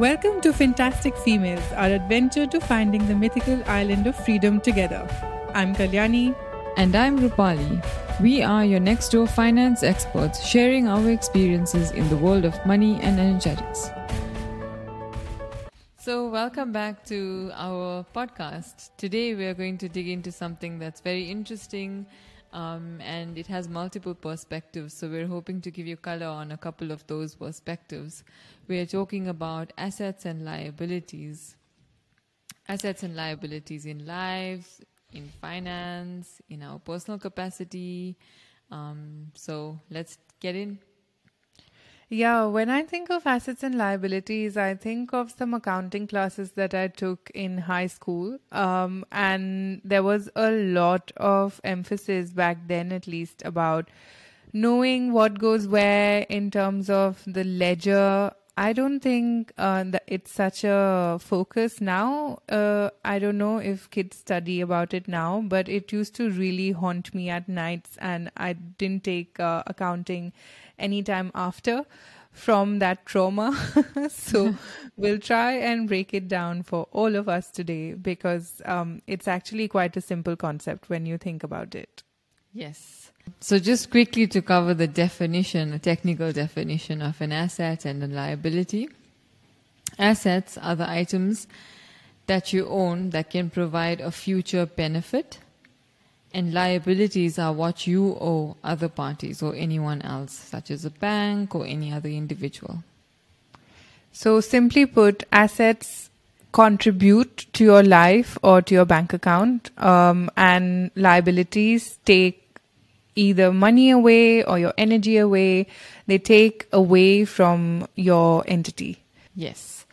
Welcome to Fantastic Females, our adventure to finding the mythical island of freedom together. I'm Kalyani. And I'm Rupali. We are your next door finance experts sharing our experiences in the world of money and energetics. So, welcome back to our podcast. Today, we are going to dig into something that's very interesting um, and it has multiple perspectives. So, we're hoping to give you color on a couple of those perspectives. We are talking about assets and liabilities. Assets and liabilities in lives, in finance, in our personal capacity. Um, so, let's get in. Yeah, when I think of assets and liabilities, I think of some accounting classes that I took in high school. Um, and there was a lot of emphasis back then, at least, about knowing what goes where in terms of the ledger. I don't think uh, that it's such a focus now. Uh, I don't know if kids study about it now, but it used to really haunt me at nights, and I didn't take uh, accounting anytime after from that trauma. so we'll try and break it down for all of us today because um, it's actually quite a simple concept when you think about it. Yes. So just quickly to cover the definition, a technical definition of an asset and a liability. Assets are the items that you own that can provide a future benefit and liabilities are what you owe other parties or anyone else, such as a bank or any other individual. So, simply put, assets contribute to your life or to your bank account, um, and liabilities take either money away or your energy away. They take away from your entity. Yes.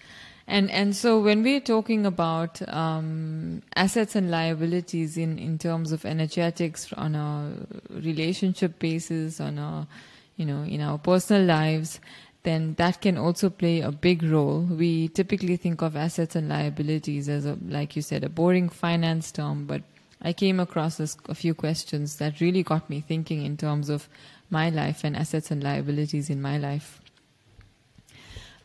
And and so when we're talking about um, assets and liabilities in, in terms of energetics on a relationship basis, on a you know in our personal lives, then that can also play a big role. We typically think of assets and liabilities as a like you said a boring finance term, but I came across a few questions that really got me thinking in terms of my life and assets and liabilities in my life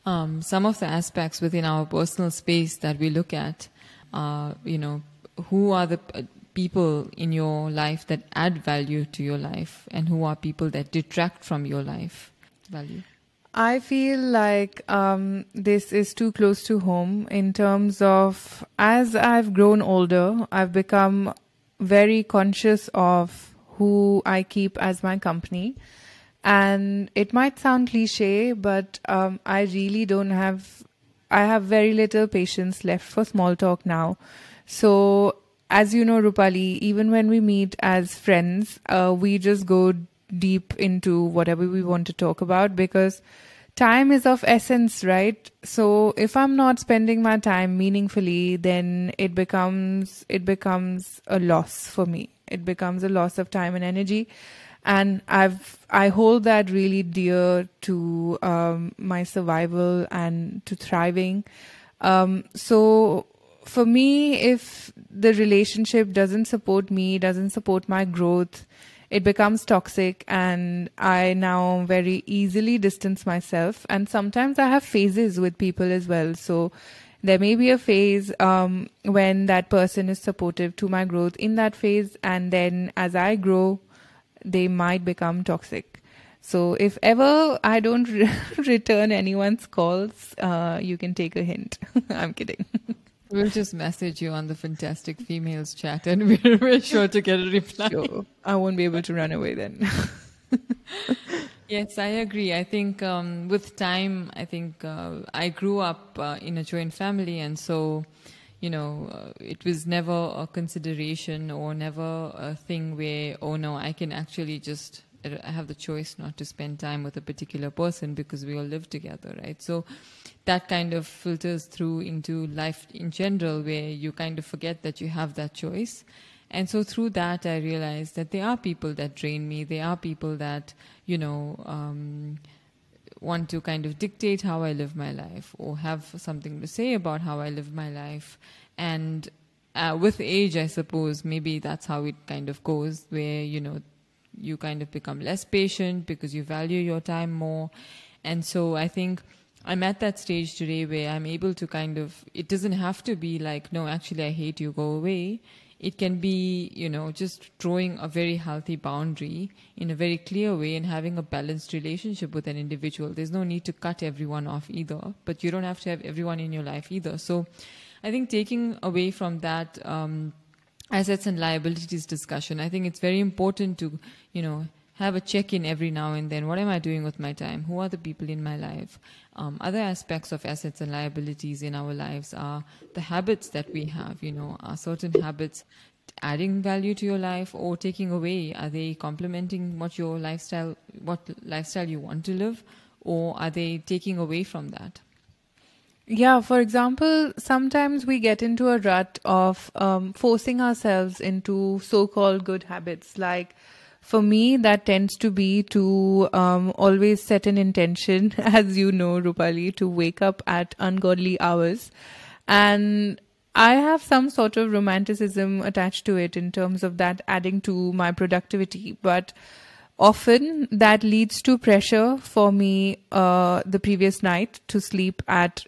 um, some of the aspects within our personal space that we look at are, you know, who are the uh, people in your life that add value to your life and who are people that detract from your life value? I feel like um, this is too close to home in terms of as I've grown older, I've become very conscious of who I keep as my company. And it might sound cliche, but um, I really don't have, I have very little patience left for small talk now. So, as you know, Rupali, even when we meet as friends, uh, we just go deep into whatever we want to talk about because time is of essence, right? So if I'm not spending my time meaningfully, then it becomes it becomes a loss for me. It becomes a loss of time and energy and I've I hold that really dear to um, my survival and to thriving. Um, so for me, if the relationship doesn't support me, doesn't support my growth, it becomes toxic, and I now very easily distance myself. And sometimes I have phases with people as well. So there may be a phase um, when that person is supportive to my growth in that phase, and then as I grow they might become toxic. So if ever I don't re- return anyone's calls, uh, you can take a hint. I'm kidding. We'll just message you on the Fantastic Females chat and we're, we're sure to get a reply. Sure. I won't be able to run away then. yes, I agree. I think um, with time, I think uh, I grew up uh, in a joint family and so you know, uh, it was never a consideration or never a thing where, oh no, I can actually just I have the choice not to spend time with a particular person because we all live together, right? So that kind of filters through into life in general, where you kind of forget that you have that choice. And so through that, I realized that there are people that drain me. There are people that, you know, um, want to kind of dictate how I live my life or have something to say about how I live my life. And uh, with age, I suppose maybe that's how it kind of goes, where, you know, you kind of become less patient because you value your time more. And so I think I'm at that stage today where I'm able to kind of, it doesn't have to be like, no, actually, I hate you, go away. It can be, you know, just drawing a very healthy boundary in a very clear way and having a balanced relationship with an individual. There's no need to cut everyone off either, but you don't have to have everyone in your life either. So I think taking away from that, um, assets and liabilities discussion, I think it's very important to, you know, have a check in every now and then. What am I doing with my time? Who are the people in my life? Um, other aspects of assets and liabilities in our lives are the habits that we have. You know, are certain habits adding value to your life or taking away? Are they complementing what your lifestyle, what lifestyle you want to live, or are they taking away from that? Yeah, for example, sometimes we get into a rut of um, forcing ourselves into so called good habits like for me, that tends to be to um, always set an intention, as you know, Rupali, to wake up at ungodly hours. And I have some sort of romanticism attached to it in terms of that adding to my productivity. But often that leads to pressure for me uh, the previous night to sleep at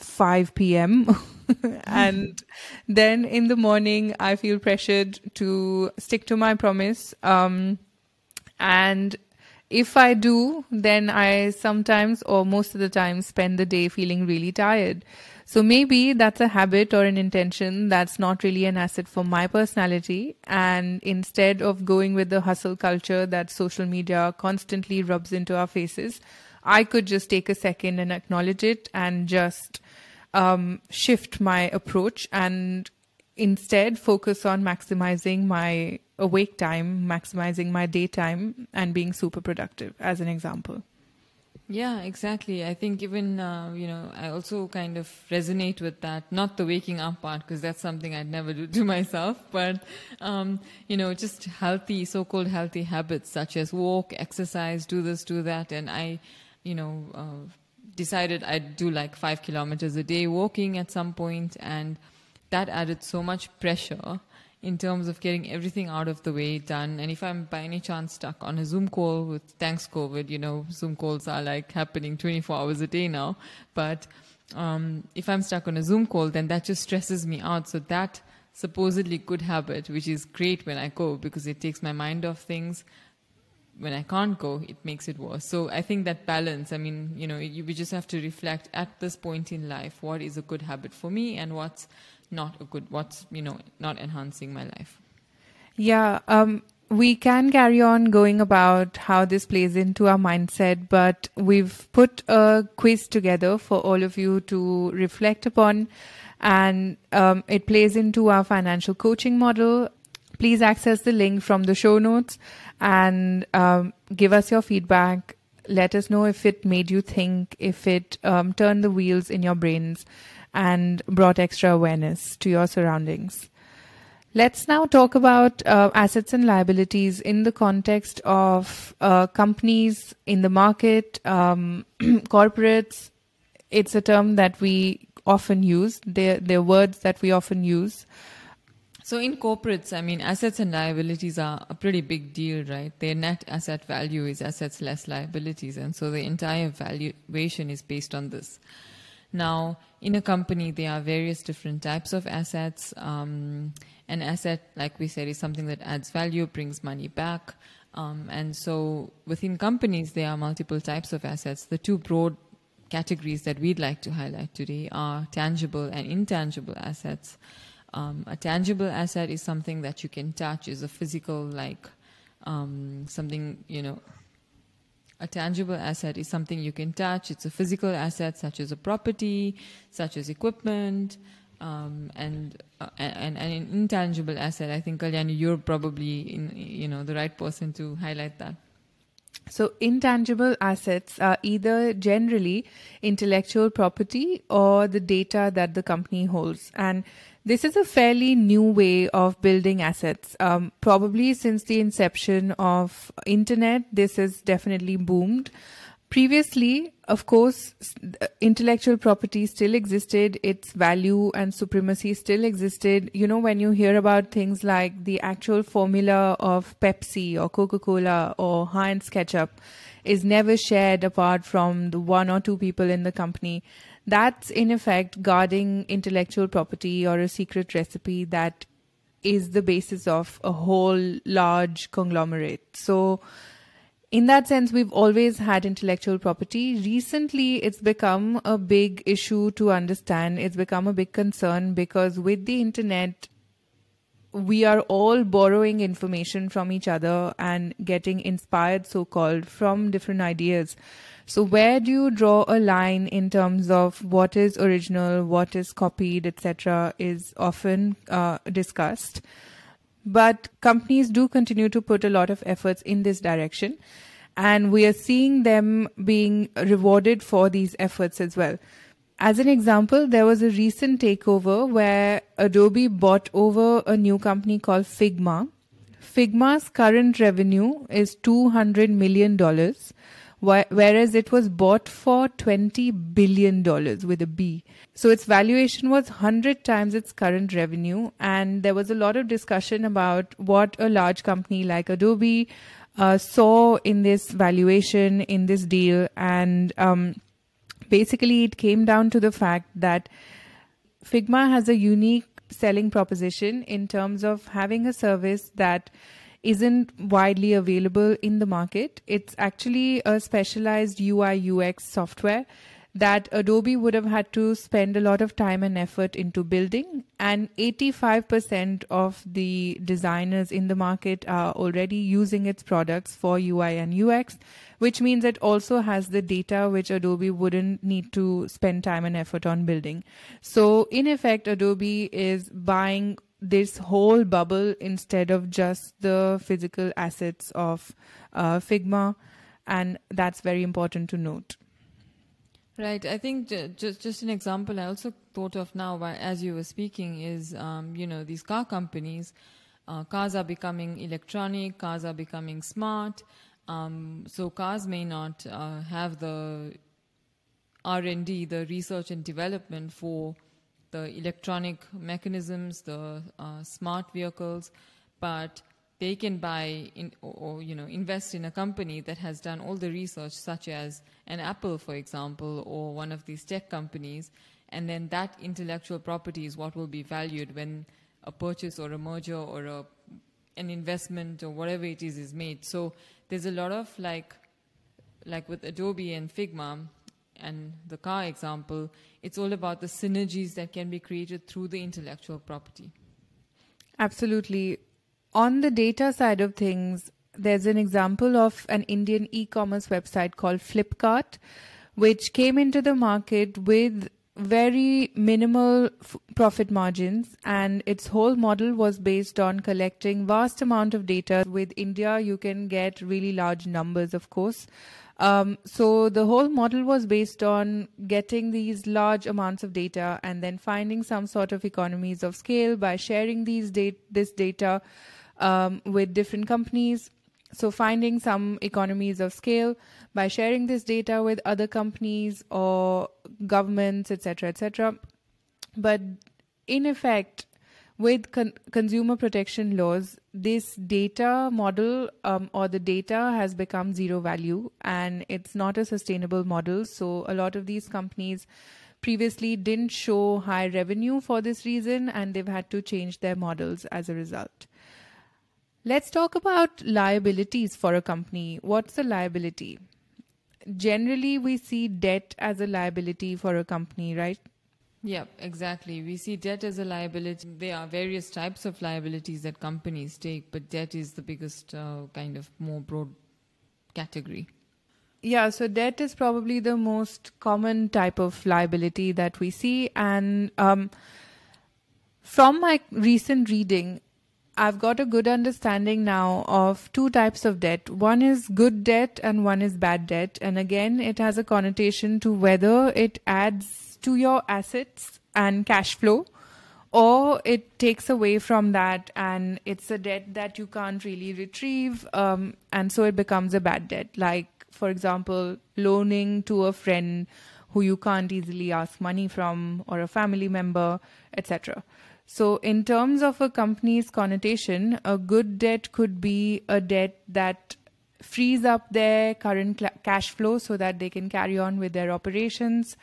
5 p.m. and then in the morning, I feel pressured to stick to my promise. Um, and if I do, then I sometimes or most of the time spend the day feeling really tired. So maybe that's a habit or an intention that's not really an asset for my personality. And instead of going with the hustle culture that social media constantly rubs into our faces, I could just take a second and acknowledge it and just um, shift my approach and instead focus on maximizing my awake time, maximizing my daytime, and being super productive, as an example. Yeah, exactly. I think even, uh, you know, I also kind of resonate with that. Not the waking up part, because that's something I'd never do to myself, but, um, you know, just healthy, so called healthy habits such as walk, exercise, do this, do that. And I, you know, uh, decided I'd do like five kilometers a day walking at some point, and that added so much pressure in terms of getting everything out of the way done. And if I'm by any chance stuck on a Zoom call with thanks COVID, you know, Zoom calls are like happening 24 hours a day now. But um, if I'm stuck on a Zoom call, then that just stresses me out. So that supposedly good habit, which is great when I go because it takes my mind off things, when I can't go, it makes it worse. So I think that balance, I mean, you know, you, we just have to reflect at this point in life, what is a good habit for me and what's not a good, what's, you know, not enhancing my life. Yeah. Um, we can carry on going about how this plays into our mindset, but we've put a quiz together for all of you to reflect upon. And um, it plays into our financial coaching model. Please access the link from the show notes and um, give us your feedback. Let us know if it made you think, if it um, turned the wheels in your brains and brought extra awareness to your surroundings. Let's now talk about uh, assets and liabilities in the context of uh, companies in the market, um, corporates. It's a term that we often use. They're, they're words that we often use. So in corporates, I mean, assets and liabilities are a pretty big deal, right? Their net asset value is assets less liabilities. And so the entire valuation is based on this. Now, in a company, there are various different types of assets. Um, an asset, like we said, is something that adds value, brings money back. Um, and so within companies, there are multiple types of assets. The two broad categories that we'd like to highlight today are tangible and intangible assets. Um, a tangible asset is something that you can touch, is a physical, like um, something, you know, a tangible asset is something you can touch. It's a physical asset, such as a property, such as equipment, um, and, uh, and, and an intangible asset. I think Kalyani, you're probably in, you know the right person to highlight that. So, intangible assets are either generally intellectual property or the data that the company holds. And this is a fairly new way of building assets. Um, probably since the inception of internet, this has definitely boomed. Previously, of course, uh, intellectual property still existed, its value and supremacy still existed. You know, when you hear about things like the actual formula of Pepsi or Coca Cola or Heinz ketchup is never shared apart from the one or two people in the company. That's in effect guarding intellectual property or a secret recipe that is the basis of a whole large conglomerate. So, in that sense, we've always had intellectual property. Recently, it's become a big issue to understand. It's become a big concern because with the internet, we are all borrowing information from each other and getting inspired, so called, from different ideas. So, where do you draw a line in terms of what is original, what is copied, etc., is often uh, discussed. But companies do continue to put a lot of efforts in this direction. And we are seeing them being rewarded for these efforts as well. As an example, there was a recent takeover where Adobe bought over a new company called Figma. Figma's current revenue is $200 million, whereas it was bought for $20 billion with a B. So its valuation was 100 times its current revenue. And there was a lot of discussion about what a large company like Adobe uh, saw in this valuation, in this deal. And um, basically, it came down to the fact that Figma has a unique selling proposition in terms of having a service that isn't widely available in the market. It's actually a specialized UI UX software that Adobe would have had to spend a lot of time and effort into building. And 85% of the designers in the market are already using its products for UI and UX, which means it also has the data which Adobe wouldn't need to spend time and effort on building. So, in effect, Adobe is buying this whole bubble instead of just the physical assets of uh, Figma. And that's very important to note. Right. I think just just an example I also thought of now as you were speaking is um, you know these car companies. Uh, cars are becoming electronic. Cars are becoming smart. Um, so cars may not uh, have the R and D, the research and development for the electronic mechanisms, the uh, smart vehicles, but they can buy in, or, you know invest in a company that has done all the research such as an apple for example or one of these tech companies and then that intellectual property is what will be valued when a purchase or a merger or a an investment or whatever it is is made. So there's a lot of like like with adobe and figma and the car example it's all about the synergies that can be created through the intellectual property. Absolutely. On the data side of things, there's an example of an Indian e commerce website called Flipkart, which came into the market with very minimal f- profit margins. And its whole model was based on collecting vast amount of data. With india you can get really large numbers of course um, so the whole model was based on getting these large amounts of data and then finding some sort of economies of scale by sharing these data this data um, with different companies. So, finding some economies of scale by sharing this data with other companies or governments, etc., etc. But in effect, with con- consumer protection laws, this data model um, or the data has become zero value and it's not a sustainable model. So, a lot of these companies previously didn't show high revenue for this reason and they've had to change their models as a result. Let's talk about liabilities for a company. What's a liability? Generally, we see debt as a liability for a company, right? Yeah, exactly. We see debt as a liability. There are various types of liabilities that companies take, but debt is the biggest uh, kind of more broad category. Yeah, so debt is probably the most common type of liability that we see. And um, from my recent reading, I've got a good understanding now of two types of debt. One is good debt and one is bad debt. And again, it has a connotation to whether it adds to your assets and cash flow or it takes away from that and it's a debt that you can't really retrieve. Um, and so it becomes a bad debt. Like, For example, loaning to a friend who you can't easily ask money from or a family member, etc. So, in terms of a company's connotation, a good debt could be a debt that frees up their current cl- cash flow so that they can carry on with their operations.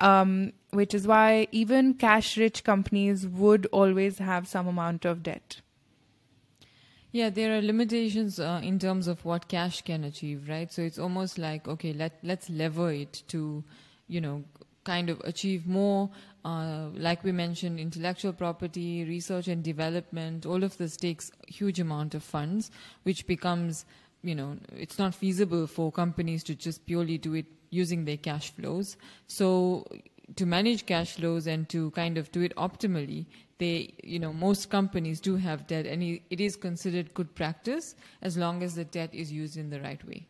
Um, which is why even cash rich companies would always have some amount of debt. Yeah, there are limitations uh, in terms of what cash can achieve, right? So it's almost like okay, let let's lever it to, you know, kind of achieve more. Uh, like we mentioned, intellectual property, research and development, all of this takes huge amount of funds, which becomes you know, it's not feasible for companies to just purely do it using their cash flows. So to manage cash flows and to kind of do it optimally, they, you know, most companies do have debt and it is considered good practice as long as the debt is used in the right way.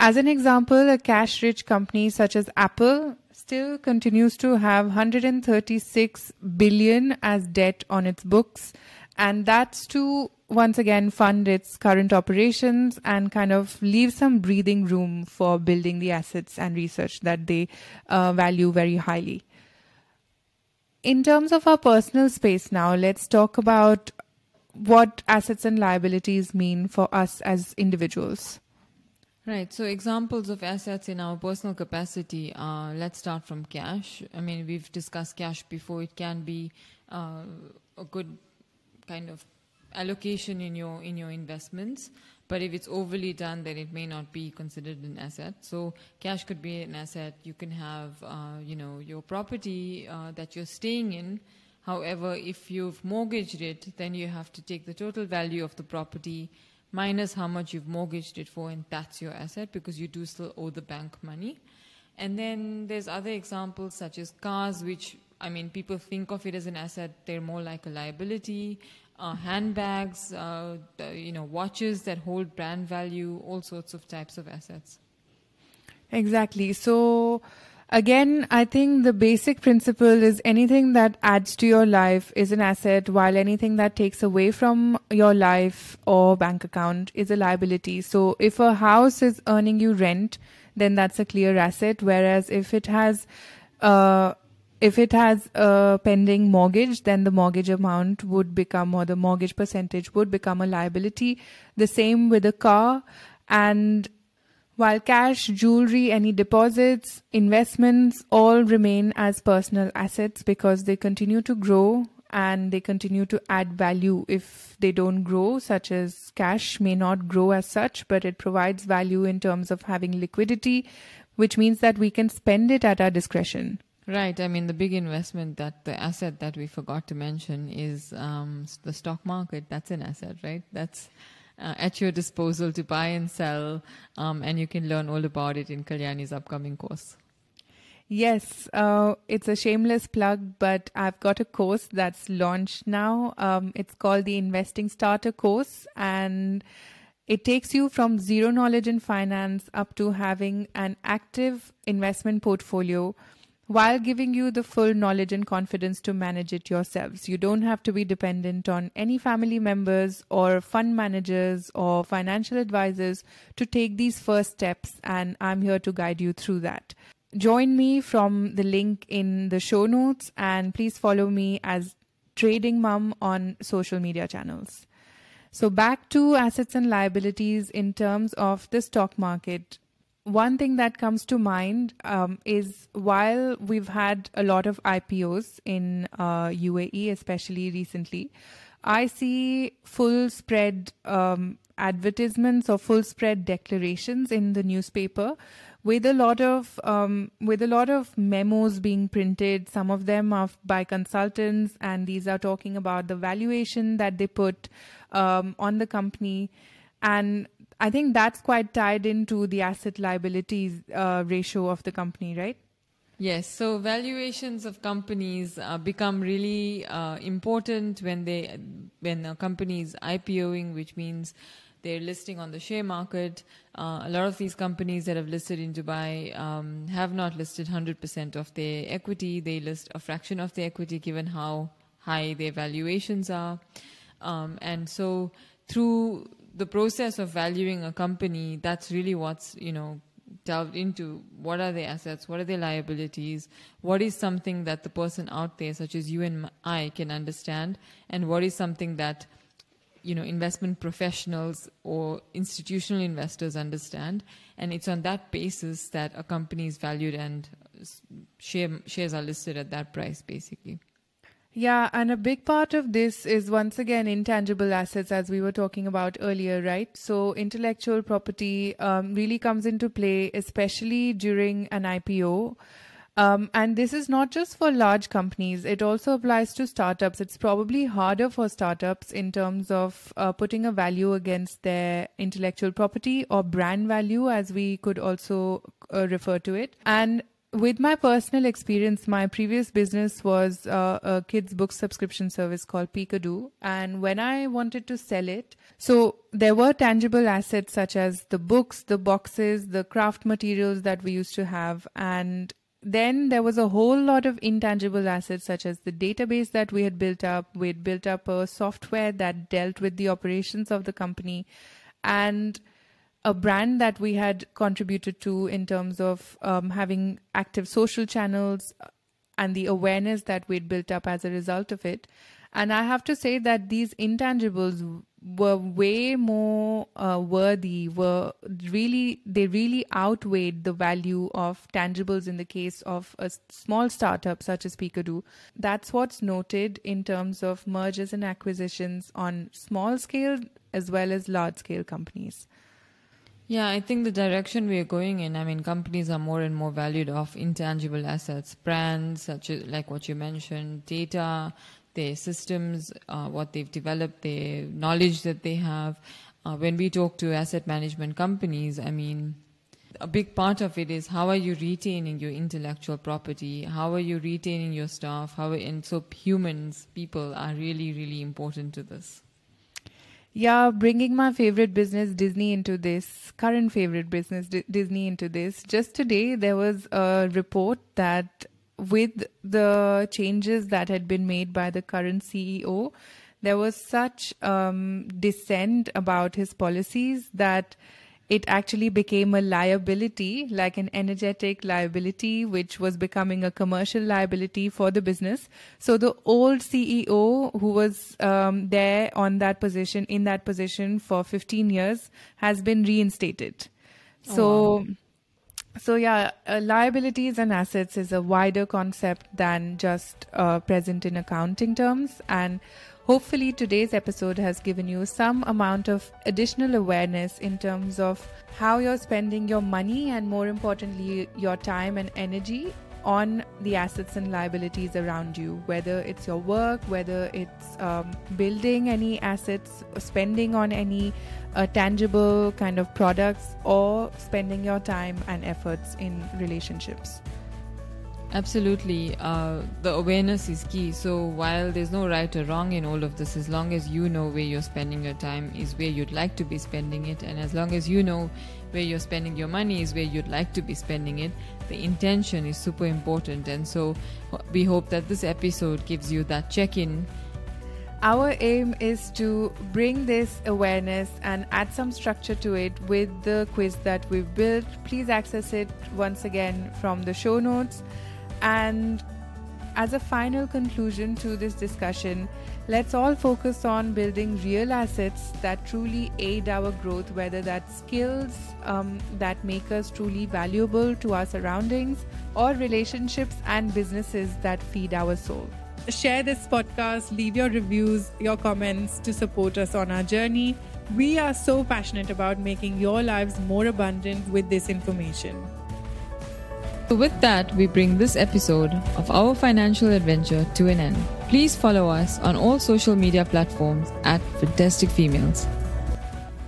As an example, a cash rich company such as Apple still continues to have 136 billion as debt on its books and that's to once again fund its current operations and kind of leave some breathing room for building the assets and research that they uh, value very highly. In terms of our personal space now, let's talk about what assets and liabilities mean for us as individuals. Right. So examples of assets in our personal capacity are let's start from cash. I mean, we've discussed cash before. It can be uh, a good kind of allocation in your in your investments but if it's overly done then it may not be considered an asset. So cash could be an asset. You can have uh, you know your property uh, that you're staying in. However if you've mortgaged it then you have to take the total value of the property minus how much you've mortgaged it for and that's your asset because you do still owe the bank money. And then there's other examples such as cars which I mean, people think of it as an asset. They're more like a liability uh, handbags, uh, the, you know, watches that hold brand value, all sorts of types of assets. Exactly. So, again, I think the basic principle is anything that adds to your life is an asset, while anything that takes away from your life or bank account is a liability. So, if a house is earning you rent, then that's a clear asset. Whereas if it has uh, if it has a pending mortgage, then the mortgage amount would become, or the mortgage percentage would become a liability. The same with a car. And while cash, jewelry, any deposits, investments all remain as personal assets because they continue to grow and they continue to add value if they don't grow, such as cash may not grow as such, but it provides value in terms of having liquidity, which means that we can spend it at our discretion. Right. I mean, the big investment that the asset that we forgot to mention is um, the stock market. That's an asset, right? That's uh, at your disposal to buy and sell, um, and you can learn all about it in Kalyani's upcoming course. Yes, uh, it's a shameless plug, but I've got a course that's launched now. Um, it's called the Investing Starter Course, and it takes you from zero knowledge in finance up to having an active investment portfolio while giving you the full knowledge and confidence to manage it yourselves. You don't have to be dependent on any family members or fund managers or financial advisors to take these first steps, and I'm here to guide you through that. Join me from the link in the show notes, and please follow me as Trading Mum on social media channels. So, back to assets and liabilities in terms of the stock market one thing that comes to mind um, is while we've had a lot of IPOs in uh, UAE, especially recently, I see full spread um, advertisements or full spread declarations in the newspaper with a lot of um, with a lot of memos being printed. Some of them are by consultants, and these are talking about the valuation that they put um, on the company and I think that's quite tied into the asset liabilities uh, ratio of the company, right? Yes, so valuations of companies uh, become really uh, important when they when a company is IPOing, which means they're listing on the share market. Uh, a lot of these companies that have listed in Dubai um, have not listed 100% of their equity. They list a fraction of their equity given how high their valuations are. Um, and so through the process of valuing a company, that's really what's, you know, delved into what are the assets, what are their liabilities, what is something that the person out there, such as you and I, can understand, and what is something that you know investment professionals or institutional investors understand. And it's on that basis that a company is valued and share, shares are listed at that price basically yeah, and a big part of this is once again intangible assets, as we were talking about earlier, right? So, intellectual property um, really comes into play, especially during an IPO. Um, and this is not just for large companies, it also applies to startups. It's probably harder for startups in terms of uh, putting a value against their intellectual property or brand value, as we could also uh, refer to it. And with my personal experience, my previous business was uh, a kids' book subscription service called Peekadoo. And when I wanted to sell it, so there were tangible assets such as the books, the boxes, the craft materials that we used to have. And then there was a whole lot of intangible assets such as the database that we had built up. We'd built up a software that dealt with the operations of the company. And a brand that we had contributed to in terms of um, having active social channels and the awareness that we'd built up as a result of it. And I have to say that these intangibles were way more uh, worthy, were really, they really outweighed the value of tangibles in the case of a small startup such as Peekadoo. That's what's noted in terms of mergers and acquisitions on small scale as well as large scale companies. Yeah, I think the direction we are going in, I mean, companies are more and more valued off intangible assets, brands, such as like what you mentioned, data, their systems, uh, what they've developed, their knowledge that they have. Uh, when we talk to asset management companies, I mean, a big part of it is how are you retaining your intellectual property? How are you retaining your staff? How and so humans, people are really, really important to this. Yeah, bringing my favorite business Disney into this, current favorite business D- Disney into this. Just today, there was a report that with the changes that had been made by the current CEO, there was such um, dissent about his policies that it actually became a liability, like an energetic liability, which was becoming a commercial liability for the business. So the old CEO who was um, there on that position, in that position for 15 years, has been reinstated. Oh, so, oh, wow. so yeah, uh, liabilities and assets is a wider concept than just uh, present in accounting terms. And Hopefully, today's episode has given you some amount of additional awareness in terms of how you're spending your money and, more importantly, your time and energy on the assets and liabilities around you, whether it's your work, whether it's um, building any assets, spending on any uh, tangible kind of products, or spending your time and efforts in relationships. Absolutely. Uh, the awareness is key. So, while there's no right or wrong in all of this, as long as you know where you're spending your time is where you'd like to be spending it, and as long as you know where you're spending your money is where you'd like to be spending it, the intention is super important. And so, we hope that this episode gives you that check in. Our aim is to bring this awareness and add some structure to it with the quiz that we've built. Please access it once again from the show notes. And as a final conclusion to this discussion, let's all focus on building real assets that truly aid our growth, whether that's skills um, that make us truly valuable to our surroundings or relationships and businesses that feed our soul. Share this podcast, leave your reviews, your comments to support us on our journey. We are so passionate about making your lives more abundant with this information. So with that, we bring this episode of our financial adventure to an end. Please follow us on all social media platforms at Fantastic Females.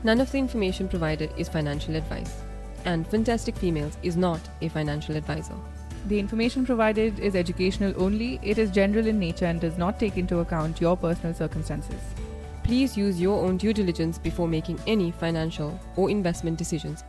None of the information provided is financial advice, and Fantastic Females is not a financial advisor. The information provided is educational only, it is general in nature and does not take into account your personal circumstances. Please use your own due diligence before making any financial or investment decisions